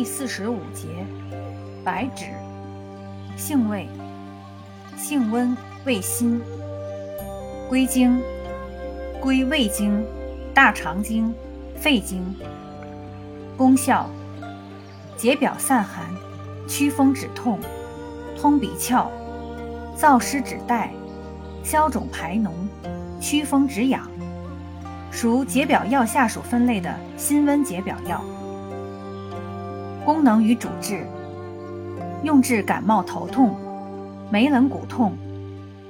第四十五节，白芷，性味，性温，味辛，归经，归胃经、大肠经、肺经。功效，解表散寒，祛风止痛，通鼻窍，燥湿止带，消肿排脓，祛风止痒。属解表药下属分类的辛温解表药。功能与主治：用治感冒头痛、眉棱骨痛、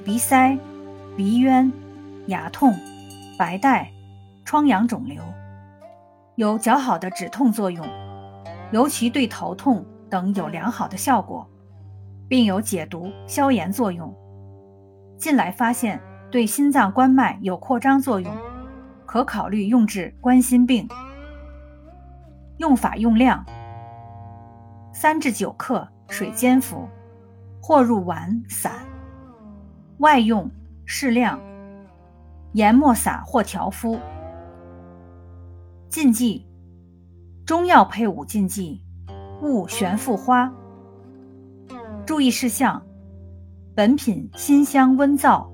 鼻塞、鼻渊、牙痛、白带、疮疡肿瘤，有较好的止痛作用，尤其对头痛等有良好的效果，并有解毒消炎作用。近来发现对心脏冠脉有扩张作用。可考虑用治冠心病。用法用量：三至九克，水煎服，或入丸散。外用适量，研末撒或调敷。禁忌：中药配伍禁忌，勿悬附花。注意事项：本品辛香温燥，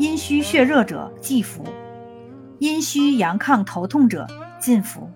阴虚血热者忌服。阴虚阳亢头痛者禁服。